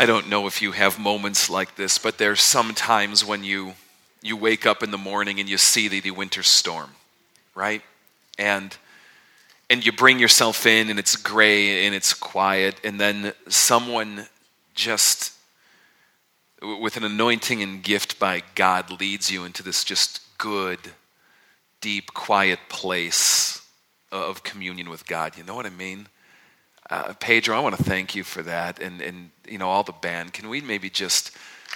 I don't know if you have moments like this, but there's some times when you you wake up in the morning and you see the, the winter storm, right? And and you bring yourself in and it's gray and it's quiet and then someone just with an anointing and gift by God leads you into this just good deep quiet place of communion with God. You know what I mean? Uh, Pedro, I want to thank you for that, and and you know all the band. Can we maybe just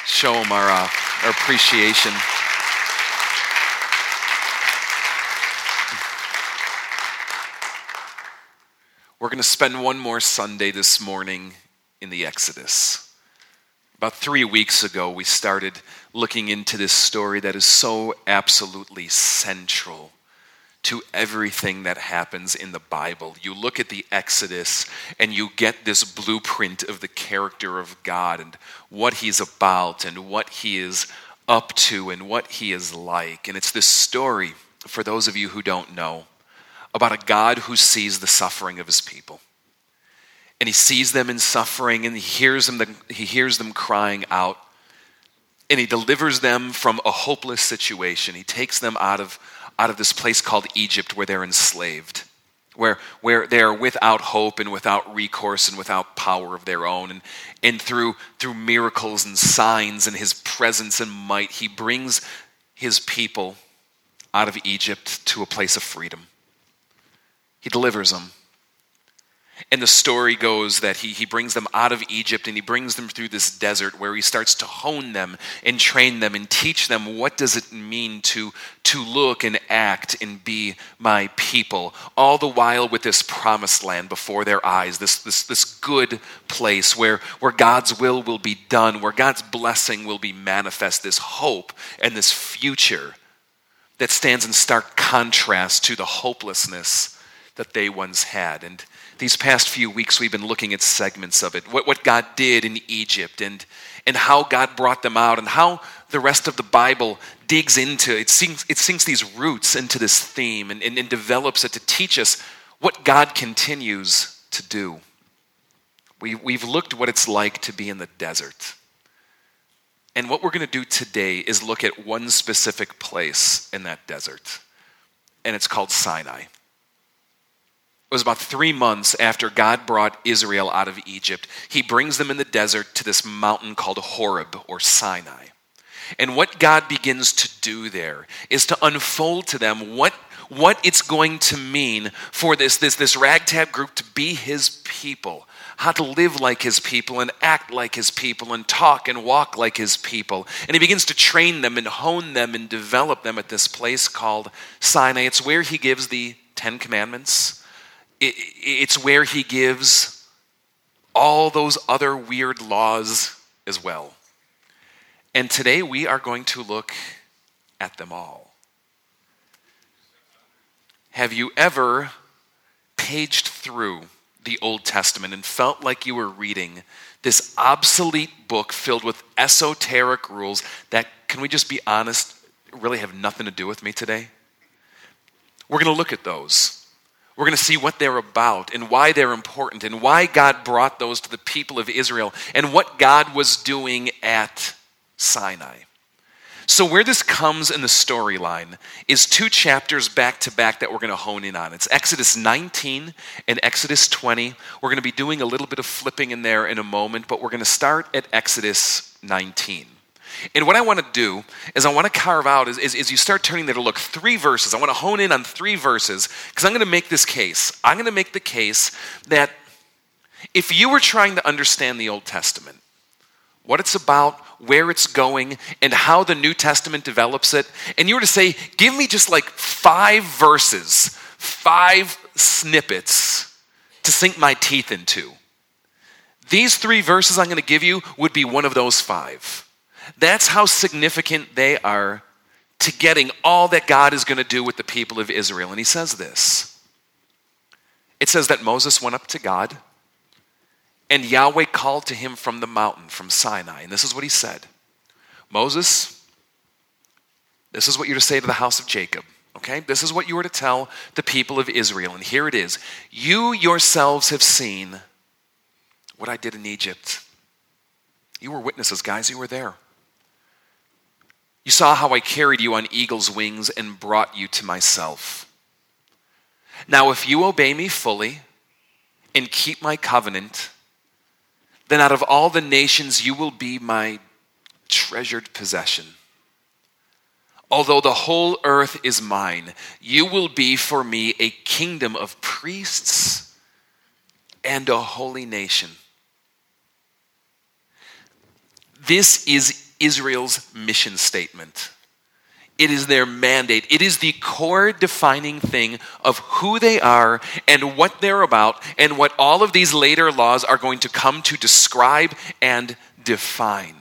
show them our uh, our appreciation? We're going to spend one more Sunday this morning in the Exodus. About three weeks ago, we started looking into this story that is so absolutely central to everything that happens in the Bible. You look at the Exodus and you get this blueprint of the character of God and what He's about and what He is up to and what He is like. And it's this story, for those of you who don't know, about a God who sees the suffering of his people. And he sees them in suffering and he hears them, he hears them crying out. And he delivers them from a hopeless situation. He takes them out of, out of this place called Egypt where they're enslaved, where, where they are without hope and without recourse and without power of their own. And, and through, through miracles and signs and his presence and might, he brings his people out of Egypt to a place of freedom. He delivers them. And the story goes that he, he brings them out of Egypt and he brings them through this desert where he starts to hone them and train them and teach them what does it mean to, to look and act and be my people. All the while with this promised land before their eyes, this, this, this good place where, where God's will will be done, where God's blessing will be manifest, this hope and this future that stands in stark contrast to the hopelessness that they once had. And these past few weeks, we've been looking at segments of it what, what God did in Egypt and, and how God brought them out and how the rest of the Bible digs into it, sinks, it sinks these roots into this theme and, and, and develops it to teach us what God continues to do. We, we've looked what it's like to be in the desert. And what we're going to do today is look at one specific place in that desert, and it's called Sinai was about three months after God brought Israel out of Egypt. He brings them in the desert to this mountain called Horeb or Sinai. And what God begins to do there is to unfold to them what, what it's going to mean for this, this, this ragtag group to be his people, how to live like his people and act like his people and talk and walk like his people. And he begins to train them and hone them and develop them at this place called Sinai. It's where he gives the Ten Commandments it, it's where he gives all those other weird laws as well. And today we are going to look at them all. Have you ever paged through the Old Testament and felt like you were reading this obsolete book filled with esoteric rules that, can we just be honest, really have nothing to do with me today? We're going to look at those. We're going to see what they're about and why they're important and why God brought those to the people of Israel and what God was doing at Sinai. So, where this comes in the storyline is two chapters back to back that we're going to hone in on. It's Exodus 19 and Exodus 20. We're going to be doing a little bit of flipping in there in a moment, but we're going to start at Exodus 19. And what I want to do is I want to carve out, as, as, as you start turning there to look, three verses. I want to hone in on three verses because I'm going to make this case. I'm going to make the case that if you were trying to understand the Old Testament, what it's about, where it's going, and how the New Testament develops it, and you were to say, give me just like five verses, five snippets to sink my teeth into. These three verses I'm going to give you would be one of those five. That's how significant they are to getting all that God is going to do with the people of Israel. And he says this it says that Moses went up to God, and Yahweh called to him from the mountain, from Sinai. And this is what he said Moses, this is what you're to say to the house of Jacob. Okay? This is what you were to tell the people of Israel. And here it is You yourselves have seen what I did in Egypt You were witnesses, guys. You were there. You saw how I carried you on eagle's wings and brought you to myself. Now, if you obey me fully and keep my covenant, then out of all the nations you will be my treasured possession. Although the whole earth is mine, you will be for me a kingdom of priests and a holy nation. This is Israel's mission statement. It is their mandate. It is the core defining thing of who they are and what they're about, and what all of these later laws are going to come to describe and define.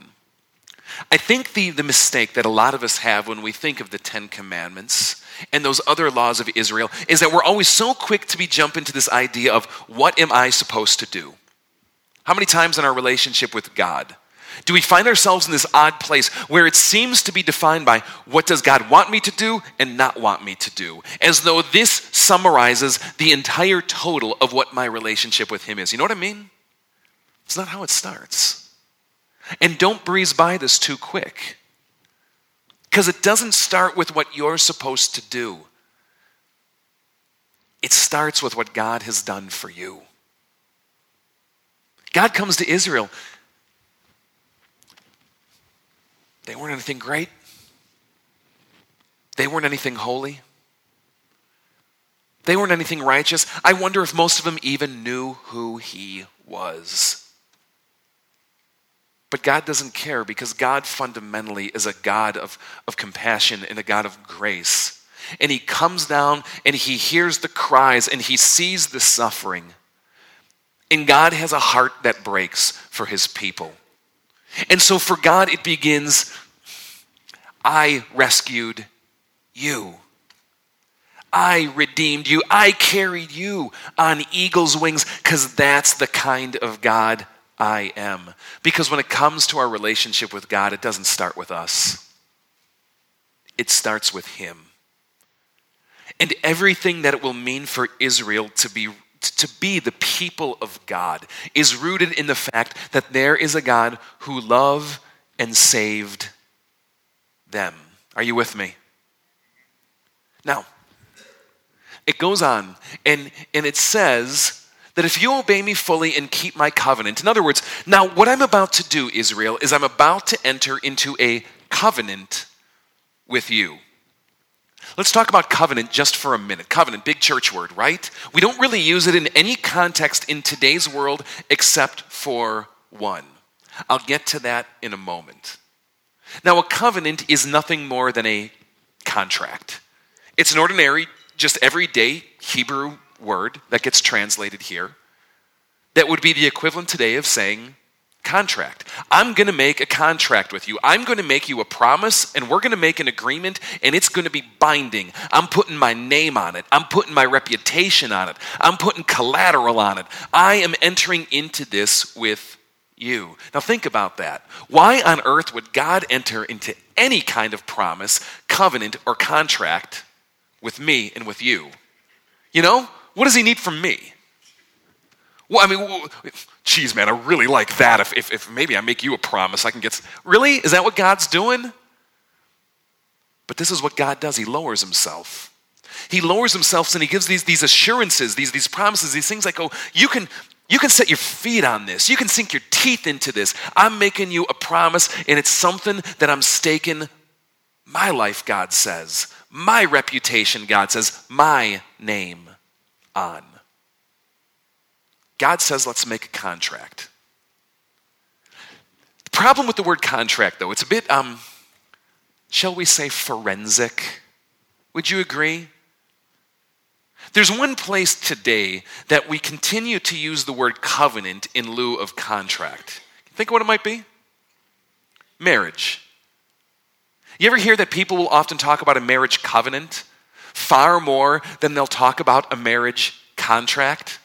I think the, the mistake that a lot of us have when we think of the Ten Commandments and those other laws of Israel is that we're always so quick to be jump into this idea of what am I supposed to do? How many times in our relationship with God do we find ourselves in this odd place where it seems to be defined by what does God want me to do and not want me to do? As though this summarizes the entire total of what my relationship with Him is. You know what I mean? It's not how it starts. And don't breeze by this too quick. Because it doesn't start with what you're supposed to do, it starts with what God has done for you. God comes to Israel They weren't anything great. They weren't anything holy. They weren't anything righteous. I wonder if most of them even knew who he was. But God doesn't care because God fundamentally is a God of, of compassion and a God of grace. And he comes down and he hears the cries and he sees the suffering. And God has a heart that breaks for his people. And so for God, it begins I rescued you. I redeemed you. I carried you on eagle's wings because that's the kind of God I am. Because when it comes to our relationship with God, it doesn't start with us, it starts with Him. And everything that it will mean for Israel to be to be the people of God is rooted in the fact that there is a God who loved and saved them. Are you with me? Now, it goes on and, and it says that if you obey me fully and keep my covenant, in other words, now what I'm about to do, Israel, is I'm about to enter into a covenant with you. Let's talk about covenant just for a minute. Covenant, big church word, right? We don't really use it in any context in today's world except for one. I'll get to that in a moment. Now, a covenant is nothing more than a contract. It's an ordinary, just everyday Hebrew word that gets translated here that would be the equivalent today of saying contract. I'm going to make a contract with you. I'm going to make you a promise, and we're going to make an agreement, and it's going to be binding. I'm putting my name on it. I'm putting my reputation on it. I'm putting collateral on it. I am entering into this with you. Now think about that. Why on earth would God enter into any kind of promise, covenant, or contract with me and with you? You know, what does he need from me? Well, I mean, geez, man, I really like that. If, if, if maybe I make you a promise, I can get. Really? Is that what God's doing? But this is what God does. He lowers himself. He lowers himself and he gives these, these assurances, these, these promises, these things like, oh, you can, you can set your feet on this. You can sink your teeth into this. I'm making you a promise, and it's something that I'm staking my life, God says, my reputation, God says, my name on. God says, let's make a contract. The problem with the word contract, though, it's a bit, um, shall we say, forensic. Would you agree? There's one place today that we continue to use the word covenant in lieu of contract. Think of what it might be? Marriage. You ever hear that people will often talk about a marriage covenant far more than they'll talk about a marriage contract?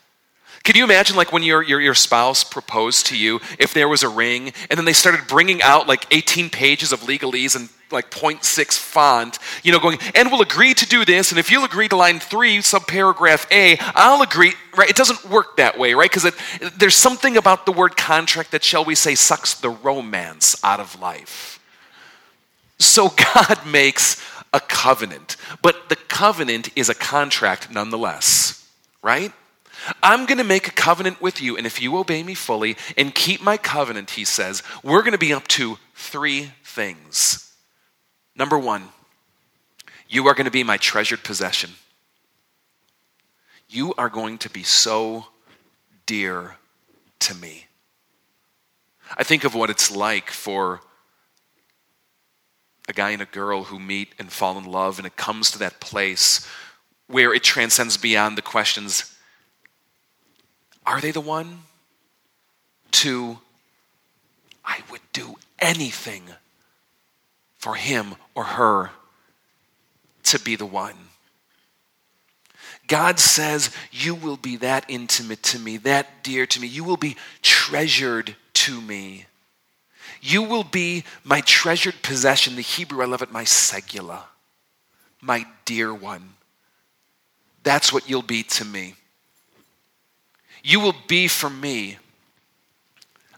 Can you imagine, like, when your, your, your spouse proposed to you, if there was a ring, and then they started bringing out like 18 pages of legalese and like 0.6 font, you know, going, and we'll agree to do this, and if you'll agree to line three, subparagraph A, I'll agree, right? It doesn't work that way, right? Because there's something about the word contract that, shall we say, sucks the romance out of life. So God makes a covenant, but the covenant is a contract nonetheless, right? I'm going to make a covenant with you, and if you obey me fully and keep my covenant, he says, we're going to be up to three things. Number one, you are going to be my treasured possession. You are going to be so dear to me. I think of what it's like for a guy and a girl who meet and fall in love, and it comes to that place where it transcends beyond the questions are they the one? To, I would do anything for him or her to be the one. God says, You will be that intimate to me, that dear to me. You will be treasured to me. You will be my treasured possession. The Hebrew, I love it, my segula, my dear one. That's what you'll be to me. You will be for me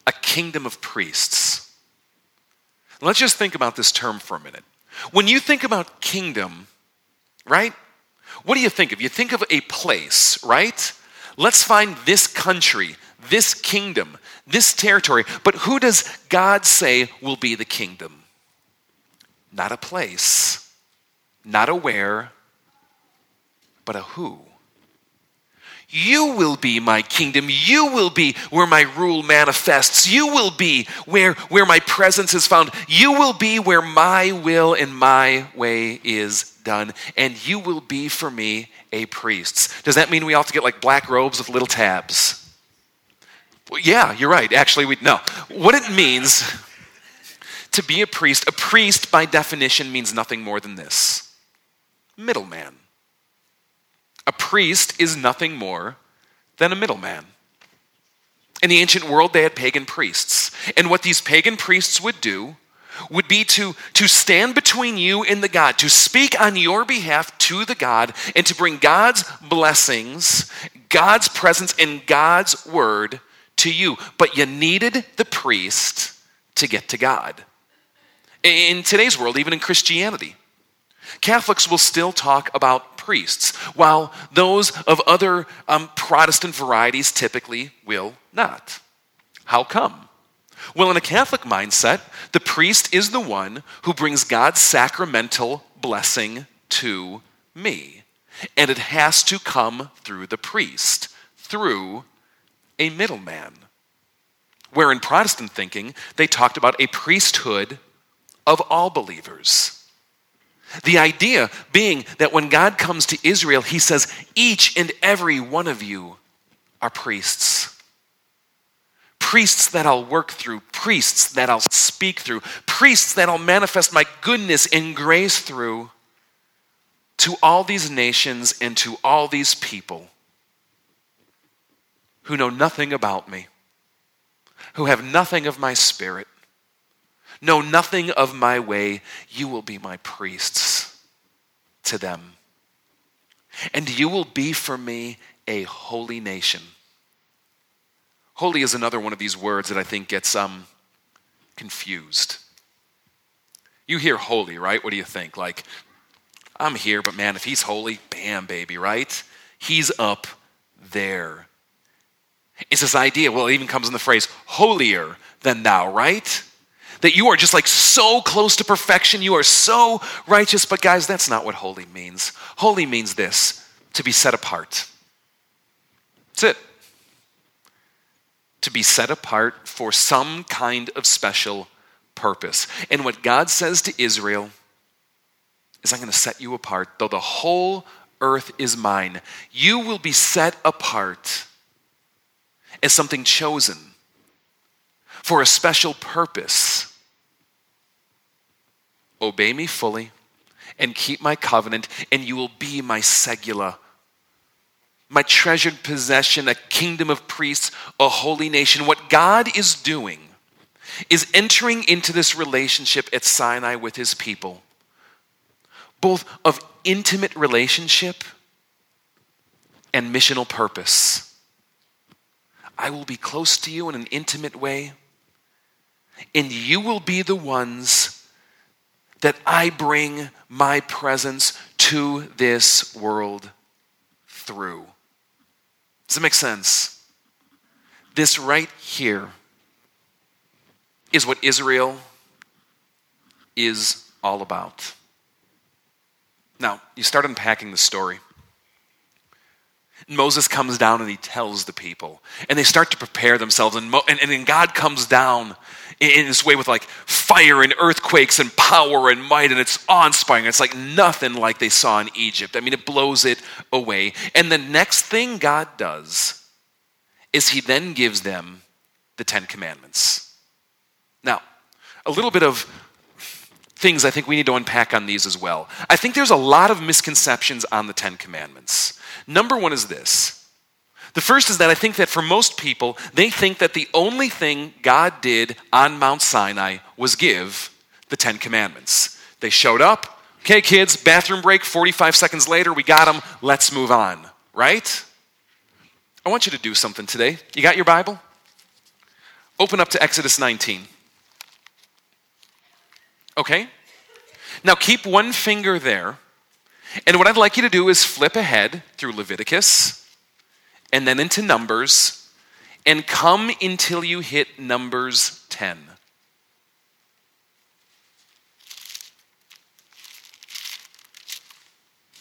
a kingdom of priests. Let's just think about this term for a minute. When you think about kingdom, right? What do you think of? You think of a place, right? Let's find this country, this kingdom, this territory. But who does God say will be the kingdom? Not a place, not a where, but a who. You will be my kingdom. You will be where my rule manifests. You will be where, where my presence is found. You will be where my will and my way is done. And you will be for me a priest. Does that mean we all have to get like black robes with little tabs? Well, yeah, you're right. Actually, we no. What it means to be a priest, a priest by definition means nothing more than this middleman. A priest is nothing more than a middleman. In the ancient world, they had pagan priests. And what these pagan priests would do would be to, to stand between you and the God, to speak on your behalf to the God, and to bring God's blessings, God's presence, and God's word to you. But you needed the priest to get to God. In today's world, even in Christianity, Catholics will still talk about priests, while those of other um, Protestant varieties typically will not. How come? Well, in a Catholic mindset, the priest is the one who brings God's sacramental blessing to me. And it has to come through the priest, through a middleman. Where in Protestant thinking, they talked about a priesthood of all believers. The idea being that when God comes to Israel, he says, Each and every one of you are priests. Priests that I'll work through, priests that I'll speak through, priests that I'll manifest my goodness and grace through to all these nations and to all these people who know nothing about me, who have nothing of my spirit know nothing of my way, you will be my priests to them. And you will be for me a holy nation. Holy is another one of these words that I think gets um, confused. You hear holy, right? What do you think? Like, I'm here, but man, if he's holy, bam, baby, right? He's up there. It's this idea, well, it even comes in the phrase, holier than thou, right? That you are just like so close to perfection. You are so righteous. But, guys, that's not what holy means. Holy means this to be set apart. That's it. To be set apart for some kind of special purpose. And what God says to Israel is, I'm going to set you apart. Though the whole earth is mine, you will be set apart as something chosen for a special purpose Obey me fully and keep my covenant, and you will be my segula, my treasured possession, a kingdom of priests, a holy nation. What God is doing is entering into this relationship at Sinai with his people, both of intimate relationship and missional purpose. I will be close to you in an intimate way, and you will be the ones that I bring my presence to this world through. Does it make sense? This right here is what Israel is all about. Now, you start unpacking the story. Moses comes down and he tells the people, and they start to prepare themselves. And, Mo- and, and then God comes down in, in this way with like fire and earthquakes and power and might, and it's awe inspiring. It's like nothing like they saw in Egypt. I mean, it blows it away. And the next thing God does is he then gives them the Ten Commandments. Now, a little bit of things I think we need to unpack on these as well. I think there's a lot of misconceptions on the Ten Commandments. Number one is this. The first is that I think that for most people, they think that the only thing God did on Mount Sinai was give the Ten Commandments. They showed up, okay, kids, bathroom break, 45 seconds later, we got them, let's move on, right? I want you to do something today. You got your Bible? Open up to Exodus 19. Okay? Now keep one finger there. And what I'd like you to do is flip ahead through Leviticus and then into Numbers and come until you hit Numbers 10.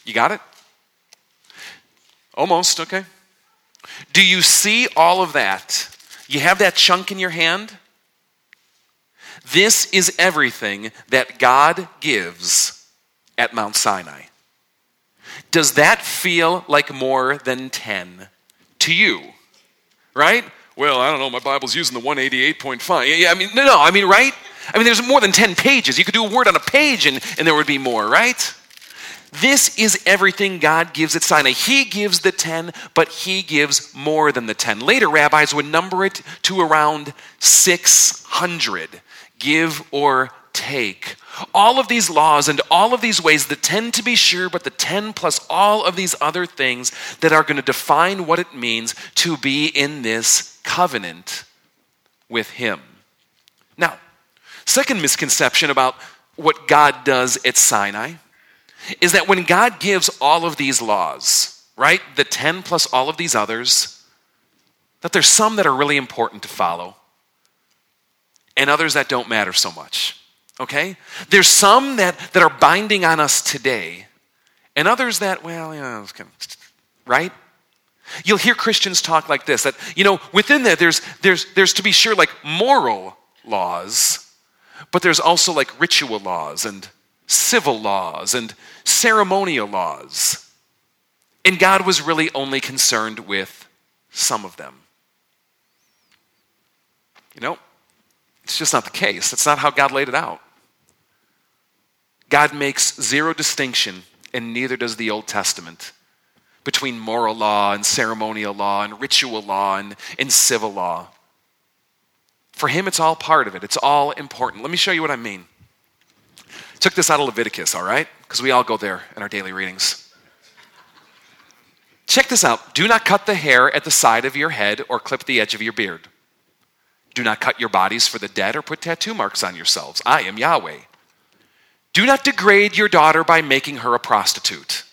You got it? Almost, okay. Do you see all of that? You have that chunk in your hand? This is everything that God gives at Mount Sinai. Does that feel like more than 10 to you? Right? Well, I don't know, my Bible's using the 188.5. Yeah, I mean, no, no, I mean, right? I mean, there's more than 10 pages. You could do a word on a page and, and there would be more, right? This is everything God gives at Sinai. He gives the 10, but He gives more than the 10. Later, rabbis would number it to around 600 give or take. All of these laws and all of these ways, the 10 to be sure, but the 10 plus all of these other things that are going to define what it means to be in this covenant with Him. Now, second misconception about what God does at Sinai is that when God gives all of these laws, right, the 10 plus all of these others, that there's some that are really important to follow and others that don't matter so much. Okay? There's some that, that are binding on us today, and others that, well, you know, kind of, right? You'll hear Christians talk like this that, you know, within that, there's, there's, there's to be sure like moral laws, but there's also like ritual laws and civil laws and ceremonial laws. And God was really only concerned with some of them. You know, it's just not the case. That's not how God laid it out. God makes zero distinction, and neither does the Old Testament, between moral law and ceremonial law and ritual law and, and civil law. For him, it's all part of it, it's all important. Let me show you what I mean. Took this out of Leviticus, all right? Because we all go there in our daily readings. Check this out. Do not cut the hair at the side of your head or clip the edge of your beard. Do not cut your bodies for the dead or put tattoo marks on yourselves. I am Yahweh. Do not degrade your daughter by making her a prostitute.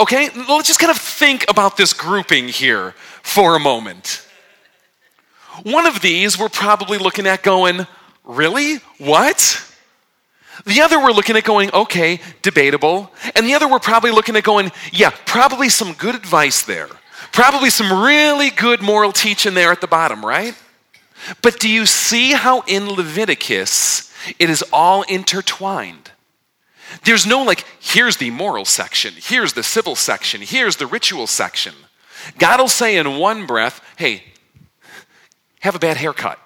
Okay, let's just kind of think about this grouping here for a moment. One of these we're probably looking at going, Really? What? The other we're looking at going, okay, debatable. And the other we're probably looking at going, yeah, probably some good advice there. Probably some really good moral teaching there at the bottom, right? But do you see how in Leviticus it is all intertwined? There's no like, here's the moral section, here's the civil section, here's the ritual section. God will say in one breath, hey, have a bad haircut,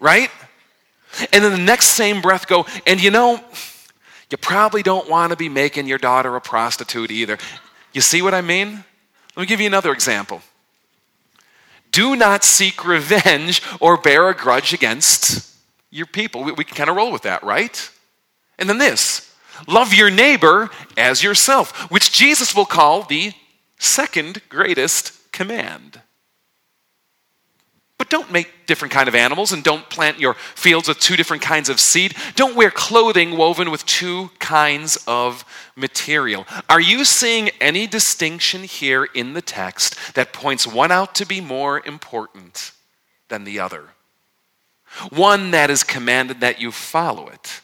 right? And then the next same breath go, and you know, you probably don't want to be making your daughter a prostitute either. You see what I mean? Let me give you another example. Do not seek revenge or bear a grudge against your people. We, we can kind of roll with that, right? And then this love your neighbor as yourself, which Jesus will call the second greatest command. But don't make different kind of animals and don't plant your fields with two different kinds of seed. Don't wear clothing woven with two kinds of material. Are you seeing any distinction here in the text that points one out to be more important than the other? One that is commanded that you follow it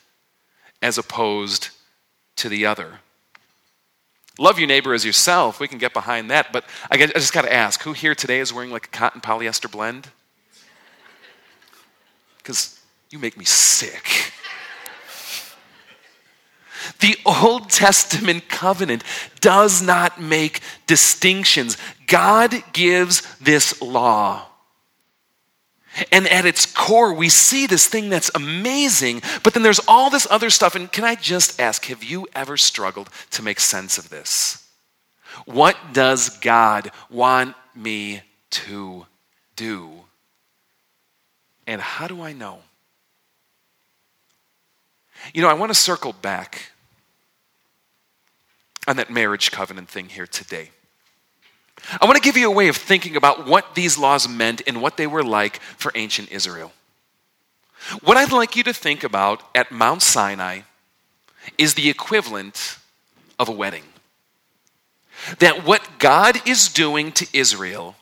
as opposed to the other. Love your neighbor as yourself. We can get behind that. But I just got to ask who here today is wearing like a cotton polyester blend? Because you make me sick. The Old Testament covenant does not make distinctions. God gives this law. And at its core, we see this thing that's amazing, but then there's all this other stuff. And can I just ask, have you ever struggled to make sense of this? What does God want me to do? And how do I know? You know, I want to circle back on that marriage covenant thing here today. I want to give you a way of thinking about what these laws meant and what they were like for ancient Israel. What I'd like you to think about at Mount Sinai is the equivalent of a wedding. That what God is doing to Israel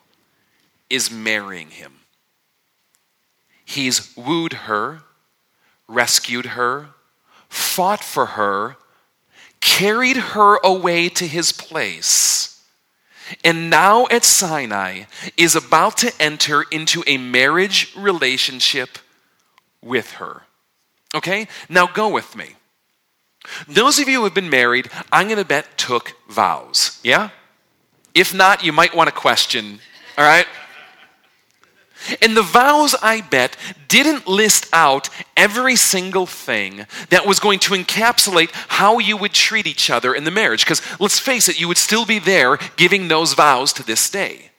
is marrying him. He's wooed her, rescued her, fought for her, carried her away to his place, and now at Sinai is about to enter into a marriage relationship with her. Okay? Now go with me. Those of you who have been married, I'm going to bet took vows. Yeah? If not, you might want to question. All right? And the vows, I bet, didn't list out every single thing that was going to encapsulate how you would treat each other in the marriage. Because let's face it, you would still be there giving those vows to this day.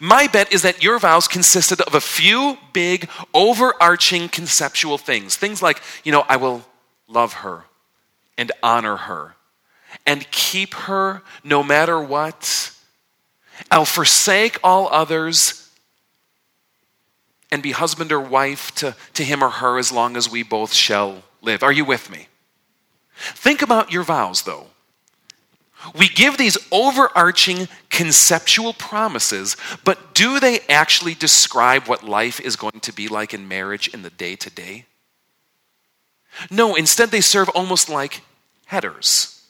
My bet is that your vows consisted of a few big, overarching conceptual things. Things like, you know, I will love her and honor her and keep her no matter what. I'll forsake all others and be husband or wife to, to him or her as long as we both shall live. Are you with me? Think about your vows, though. We give these overarching conceptual promises, but do they actually describe what life is going to be like in marriage in the day to day? No, instead, they serve almost like headers,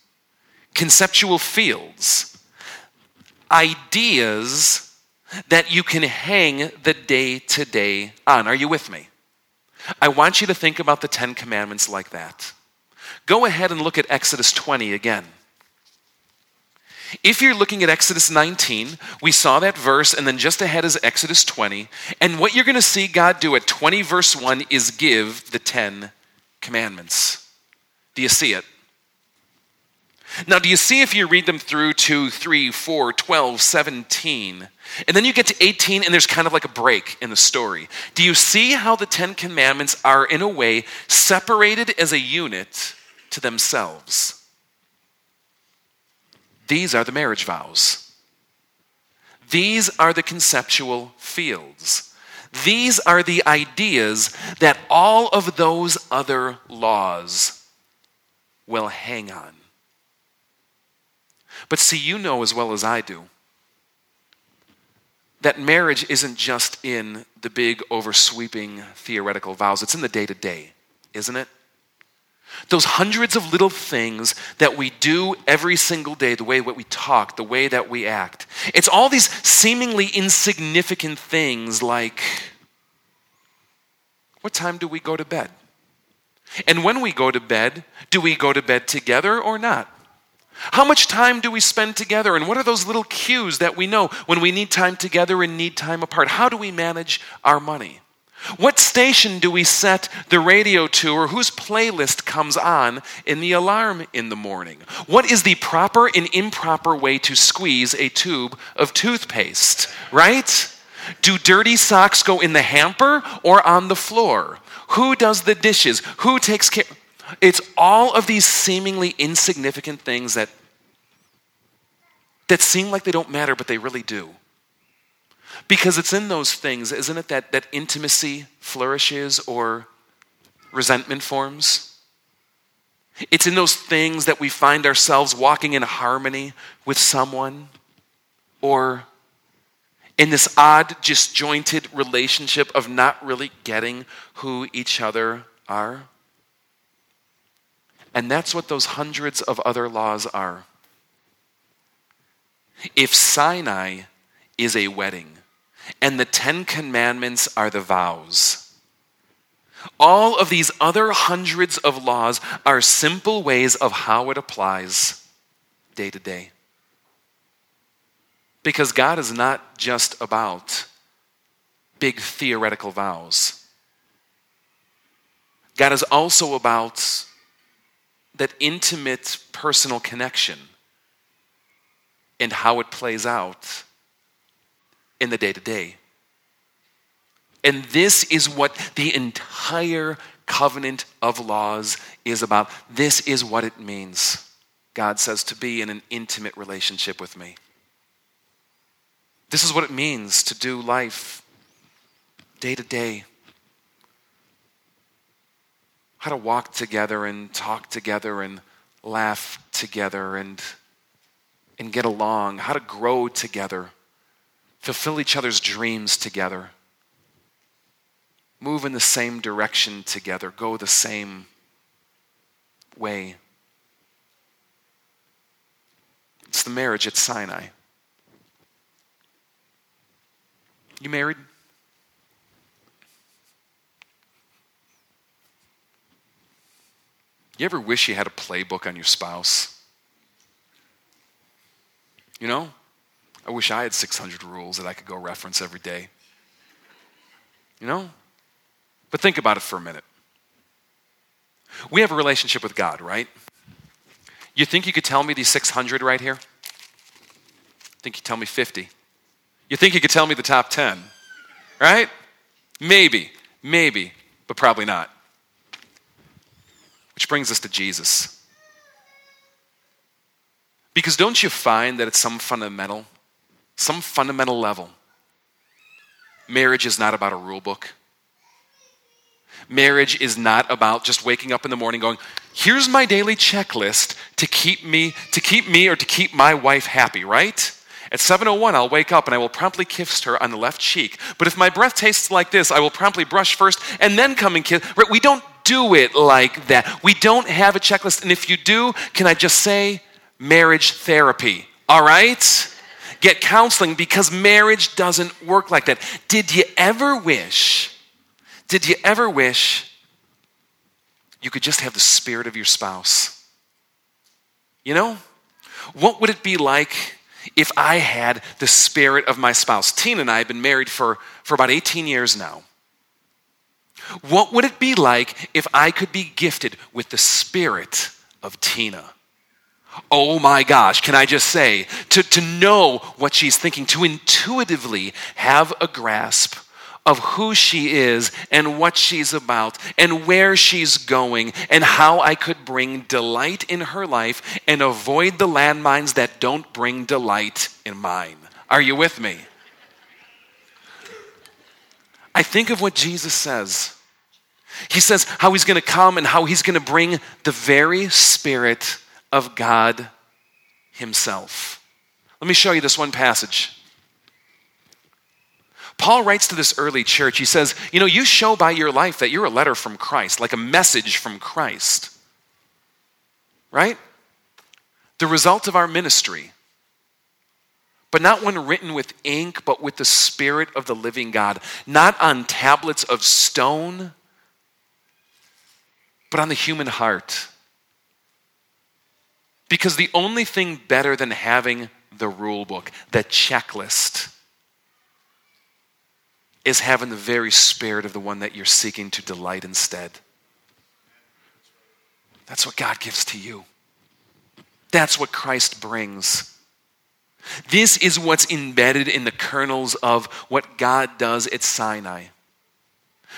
conceptual fields, ideas that you can hang the day to day on. Are you with me? I want you to think about the Ten Commandments like that. Go ahead and look at Exodus 20 again. If you're looking at Exodus 19, we saw that verse, and then just ahead is Exodus 20. And what you're going to see God do at 20, verse 1 is give the Ten Commandments. Do you see it? Now, do you see if you read them through to 3, 4, 12, 17, and then you get to 18 and there's kind of like a break in the story? Do you see how the Ten Commandments are, in a way, separated as a unit to themselves? These are the marriage vows. These are the conceptual fields. These are the ideas that all of those other laws will hang on. But see, you know as well as I do that marriage isn't just in the big, oversweeping theoretical vows, it's in the day to day, isn't it? Those hundreds of little things that we do every single day, the way that we talk, the way that we act. It's all these seemingly insignificant things like what time do we go to bed? And when we go to bed, do we go to bed together or not? How much time do we spend together? And what are those little cues that we know when we need time together and need time apart? How do we manage our money? What station do we set the radio to, or whose playlist comes on in the alarm in the morning? What is the proper and improper way to squeeze a tube of toothpaste, right? Do dirty socks go in the hamper or on the floor? Who does the dishes? Who takes care? It's all of these seemingly insignificant things that, that seem like they don't matter, but they really do. Because it's in those things, isn't it, that, that intimacy flourishes or resentment forms? It's in those things that we find ourselves walking in harmony with someone or in this odd, disjointed relationship of not really getting who each other are. And that's what those hundreds of other laws are. If Sinai is a wedding and the Ten Commandments are the vows, all of these other hundreds of laws are simple ways of how it applies day to day. Because God is not just about big theoretical vows. God is also about that intimate personal connection and how it plays out in the day to day. And this is what the entire covenant of laws is about. This is what it means, God says, to be in an intimate relationship with me. This is what it means to do life day to day. How to walk together and talk together and laugh together and, and get along. How to grow together. Fulfill each other's dreams together. Move in the same direction together. Go the same way. It's the marriage at Sinai. You married? You ever wish you had a playbook on your spouse? You know, I wish I had 600 rules that I could go reference every day. You know? But think about it for a minute. We have a relationship with God, right? You think you could tell me these 600 right here? think you tell me 50. You think you could tell me the top 10, right? Maybe, maybe, but probably not. Which brings us to Jesus. Because don't you find that at some fundamental, some fundamental level, marriage is not about a rule book? Marriage is not about just waking up in the morning going, here's my daily checklist to keep me, to keep me or to keep my wife happy, right? At 7:01 I'll wake up and I will promptly kiss her on the left cheek. But if my breath tastes like this, I will promptly brush first and then come and kiss. Right? We don't do it like that. We don't have a checklist. And if you do, can I just say marriage therapy? All right? Get counseling because marriage doesn't work like that. Did you ever wish did you ever wish you could just have the spirit of your spouse? You know? What would it be like if I had the spirit of my spouse. Tina and I have been married for, for about 18 years now. What would it be like if I could be gifted with the spirit of Tina? Oh my gosh, can I just say, to, to know what she's thinking, to intuitively have a grasp of who she is and what she's about and where she's going and how I could bring delight in her life and avoid the landmines that don't bring delight in mine. Are you with me? I think of what Jesus says. He says how he's going to come and how he's going to bring the very Spirit of God Himself. Let me show you this one passage. Paul writes to this early church. He says, You know, you show by your life that you're a letter from Christ, like a message from Christ. Right? The result of our ministry. But not one written with ink, but with the Spirit of the living God. Not on tablets of stone, but on the human heart. Because the only thing better than having the rule book, the checklist, is having the very spirit of the one that you're seeking to delight instead. That's what God gives to you. That's what Christ brings. This is what's embedded in the kernels of what God does at Sinai.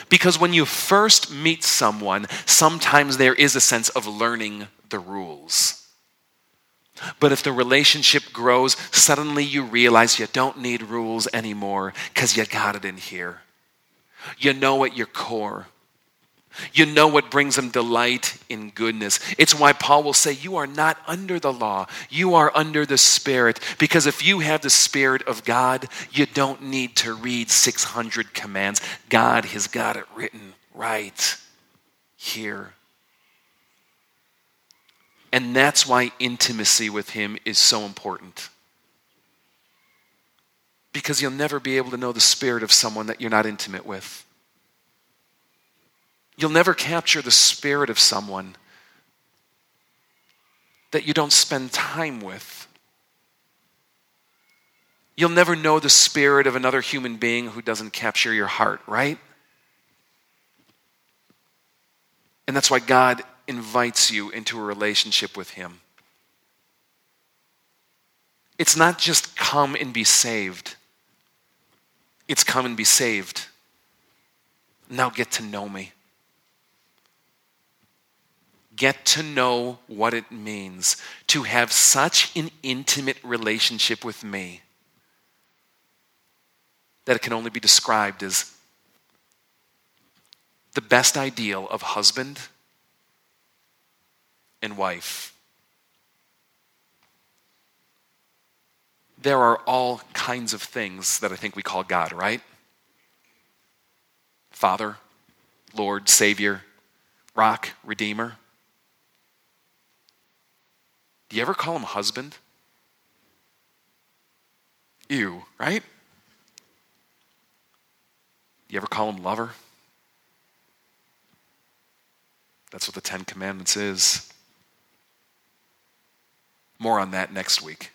Because when you first meet someone, sometimes there is a sense of learning the rules. But if the relationship grows, suddenly you realize you don't need rules anymore because you got it in here. You know at your core. You know what brings them delight in goodness. It's why Paul will say, You are not under the law, you are under the Spirit. Because if you have the Spirit of God, you don't need to read 600 commands. God has got it written right here. And that's why intimacy with Him is so important. Because you'll never be able to know the spirit of someone that you're not intimate with. You'll never capture the spirit of someone that you don't spend time with. You'll never know the spirit of another human being who doesn't capture your heart, right? And that's why God invites you into a relationship with Him. It's not just come and be saved, it's come and be saved. Now get to know me get to know what it means to have such an intimate relationship with me that it can only be described as the best ideal of husband and wife. There are all kinds of things that I think we call God, right? Father, Lord, Savior, Rock, Redeemer. Do you ever call him husband? Ew, right? Do you ever call him lover? That's what the Ten Commandments is. More on that next week.